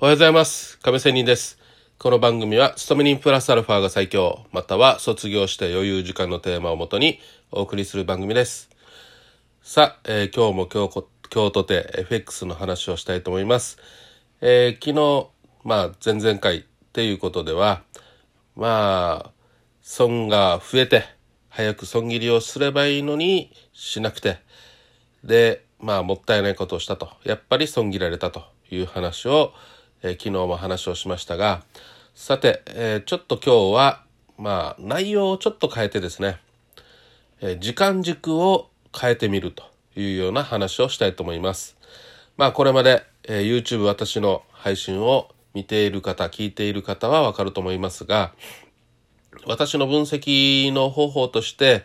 おはようございます。亀仙人です。この番組は、勤め人プラスアルファが最強、または卒業して余裕時間のテーマをもとにお送りする番組です。さあ、えー今日も京子京都で FX の話をしたいと思います。えー昨日、まあ、前々回っていうことでは、まあ、損が増えて、早く損切りをすればいいのにしなくて、で、まあ、もったいないことをしたと。やっぱり損切られたという話を、えー昨日も話をしましたが、さて、えーちょっと今日は、まあ、内容をちょっと変えてですね、えー時間軸を変えてみるというような話をしたいと思います。まあこれまで、えー YouTube 私の配信を見ている方、聞いている方はわかると思いますが、私の分析の方法として、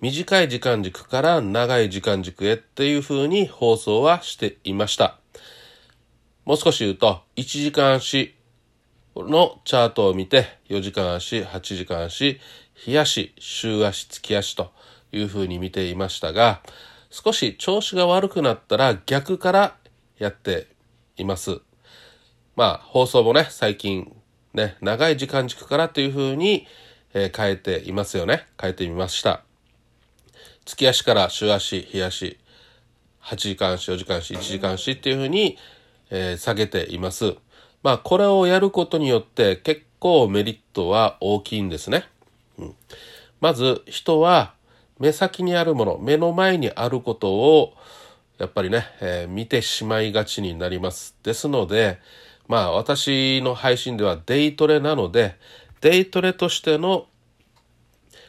短い時間軸から長い時間軸へっていう風に放送はしていました。もう少し言うと、1時間足のチャートを見て、4時間足、8時間足、日足、週足、月足という風に見ていましたが、少し調子が悪くなったら逆からやっています。まあ、放送もね、最近ね、長い時間軸からという風に、えー変えていますよね。変えてみました。月足から週足、日足、8時間足、4時間足、1時間足っていう風に、えー下げています。まあ、これをやることによって結構メリットは大きいんですね。うんまず、人は目先にあるもの、目の前にあることを、やっぱりね、えー見てしまいがちになります。ですので、まあ、私の配信ではデイトレなので、デイトレとしての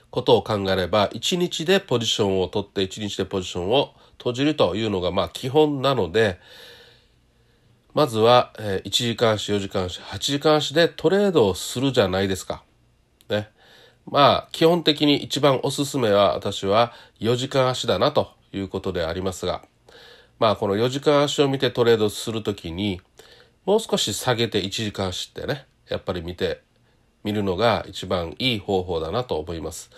ことを考えれば、1日でポジションを取って、1日でポジションを閉じるというのが、まあ、基本なので、まずは、えー1時間足、4時間足、8時間足でトレードをするじゃないですか。ね。まあ、基本的に一番おすすめは、私は4時間足だなということでありますが、まあ、この4時間足を見てトレードするときに、もう少し下げて1時間足ってね、やっぱり見て、見るのが一番いい方法だなと思います。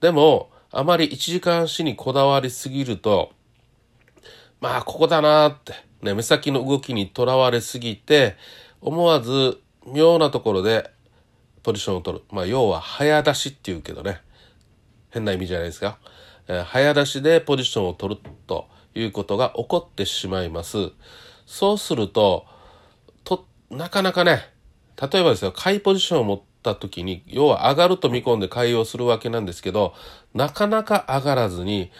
でも、あまり1時間足にこだわりすぎると、まあ、ここだなーって、ね、目先の動きにとらわれすぎて、思わず妙なところでポジションを取る。まあ、要は早出しっていうけどね、変な意味じゃないですか。えー早出しでポジションを取るということが起こってしまいます。そうすると、と、なかなかね、例えばですよ、買いポジションを持った時に、要は上がると見込んで買いをするわけなんですけど、なかなか上がらずに、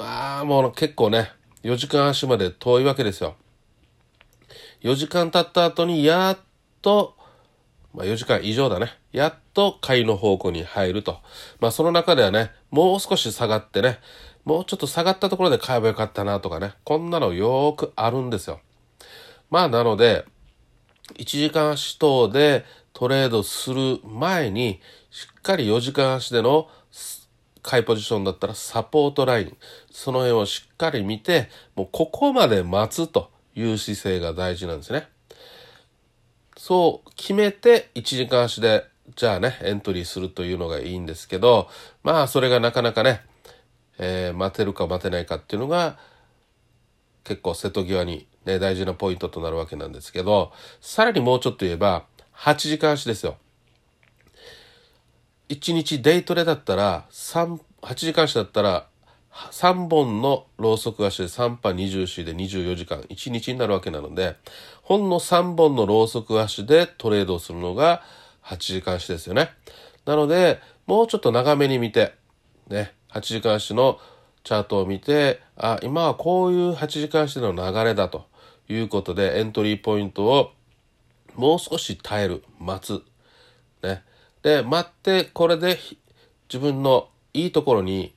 ああ、もう結構ね、4時間足まで遠いわけですよ。4時間経った後に、やっと、まあ、4時間以上だね。やっと買いの方向に入ると。まあその中ではね、もう少し下がってね、もうちょっと下がったところで買えばよかったなとかね、こんなのよーくあるんですよ。まあなので、1時間足等でトレードする前に、しっかり4時間足での買いポジションだったらサポートライン、その辺をしっかり見て、もうここまで待つという姿勢が大事なんですね。そう決めて1時間足でじゃあねエントリーするというのがいいんですけどまあそれがなかなかね、えー待てるか待てないかっていうのが結構瀬戸際に、ね、大事なポイントとなるわけなんですけどさらにもうちょっと言えば8時間足ですよ。1日デイトレだったら3 8時間足だったら3本のローソク足で3波20足で24時間1日になるわけなのでほんの3本のローソク足でトレードをするのが8時間足ですよね。なのでもうちょっと長めに見てね8時間足のチャートを見てあ今はこういう8時間足での流れだということでエントリーポイントをもう少し耐える待つ。ね。で待ってこれで自分のいいところに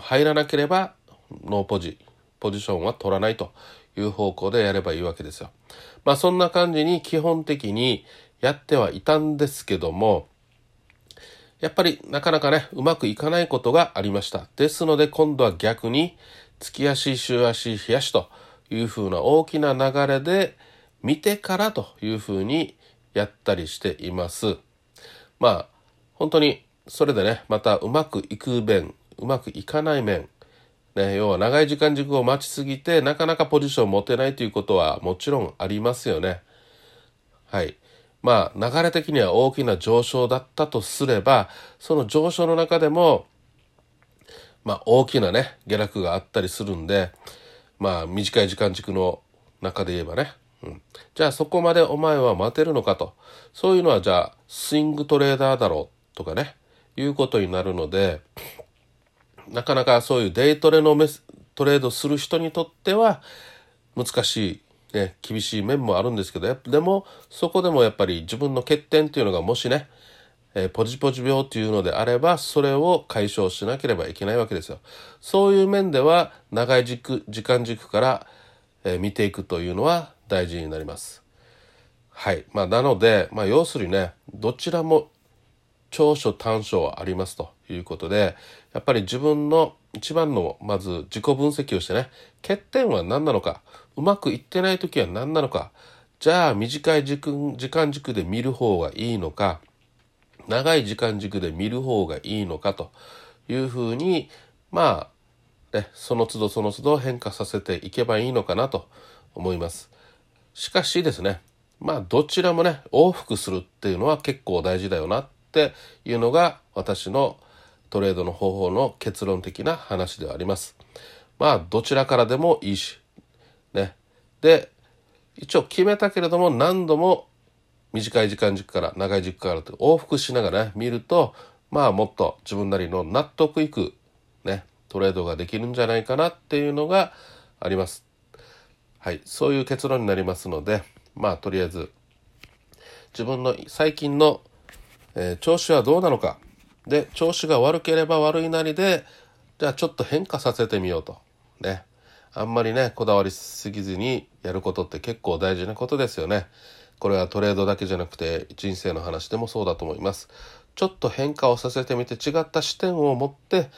入らなければノーポジポジションは取らないという方向でやればいいわけですよ。まあそんな感じに基本的にやってはいたんですけどもやっぱりなかなかねうまくいかないことがありました。ですので今度は逆に月足週足日足というふうな大きな流れで見てからというふうにやったりしています。まあ本当にそれでねまたうまくいく面うまくいかない面ね、要は長い時間軸を待ちすぎてなかなかポジションを持てないということはもちろんありますよね。はい。まあ流れ的には大きな上昇だったとすればその上昇の中でもまあ大きなね下落があったりするんでまあ短い時間軸の中で言えばね、うん、じゃあそこまでお前は待てるのかとそういうのはじゃあスイングトレーダーだろうとかねいうことになるのでなかなかそういうデイトレのメストレードする人にとっては難しい、ね、厳しい面もあるんですけどでもそこでもやっぱり自分の欠点っていうのがもしね、えー、ポジポジ病っていうのであればそれを解消しなければいけないわけですよ。そういう面では長い軸時間軸から、えー、見ていくというのは大事になります。はい。まあ、なので、まあ、要するにね、どちらも長所短所はありますということで、やっぱり自分の一番のまず自己分析をしてね、欠点は何なのか、うまくいってない時は何なのか、じゃあ短い時間軸で見る方がいいのか、長い時間軸で見る方がいいのかというふうに、まあ、ね、その都度その都度変化させていけばいいのかなと思います。しかしですね、まあどちらもね、往復するっていうのは結構大事だよなっていうのが私のトレードの方法の結論的な話ではあります。まあどちらからでもいいし、ね。で、一応決めたけれども何度も短い時間軸から長い軸からと往復しながらね、見ると、まあもっと自分なりの納得いくね、トレードができるんじゃないかなっていうのがあります。はい、そういう結論になりますので、まあとりあえず自分の最近のえー、調子はどうなのか。で、調子が悪ければ悪いなりで、じゃあちょっと変化させてみようと。ね。あんまりね、こだわりすぎずにやることって結構大事なことですよね。これはトレードだけじゃなくて人生の話でもそうだと思います。ちょっと変化をさせてみて違った視点を持って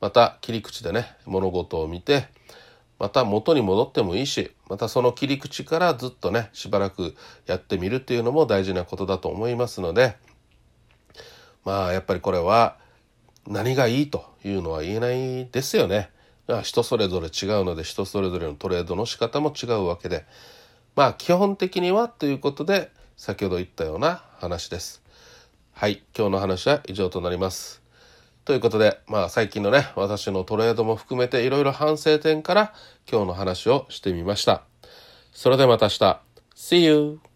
また切り口でね物事を見てまた元に戻ってもいいしまたその切り口からずっとねしばらくやってみるっていうのも大事なことだと思いますのでまあやっぱりこれは何がいいというのは言えないですよね。人それぞれ違うので人それぞれのトレードの仕方も違うわけでまあ基本的にはということで先ほど言ったような話です。はい、今日の話は以上となります。ということで、まあ最近のね、私のトレードも含めていろいろ反省点から今日の話をしてみました。それではまた明日。See you!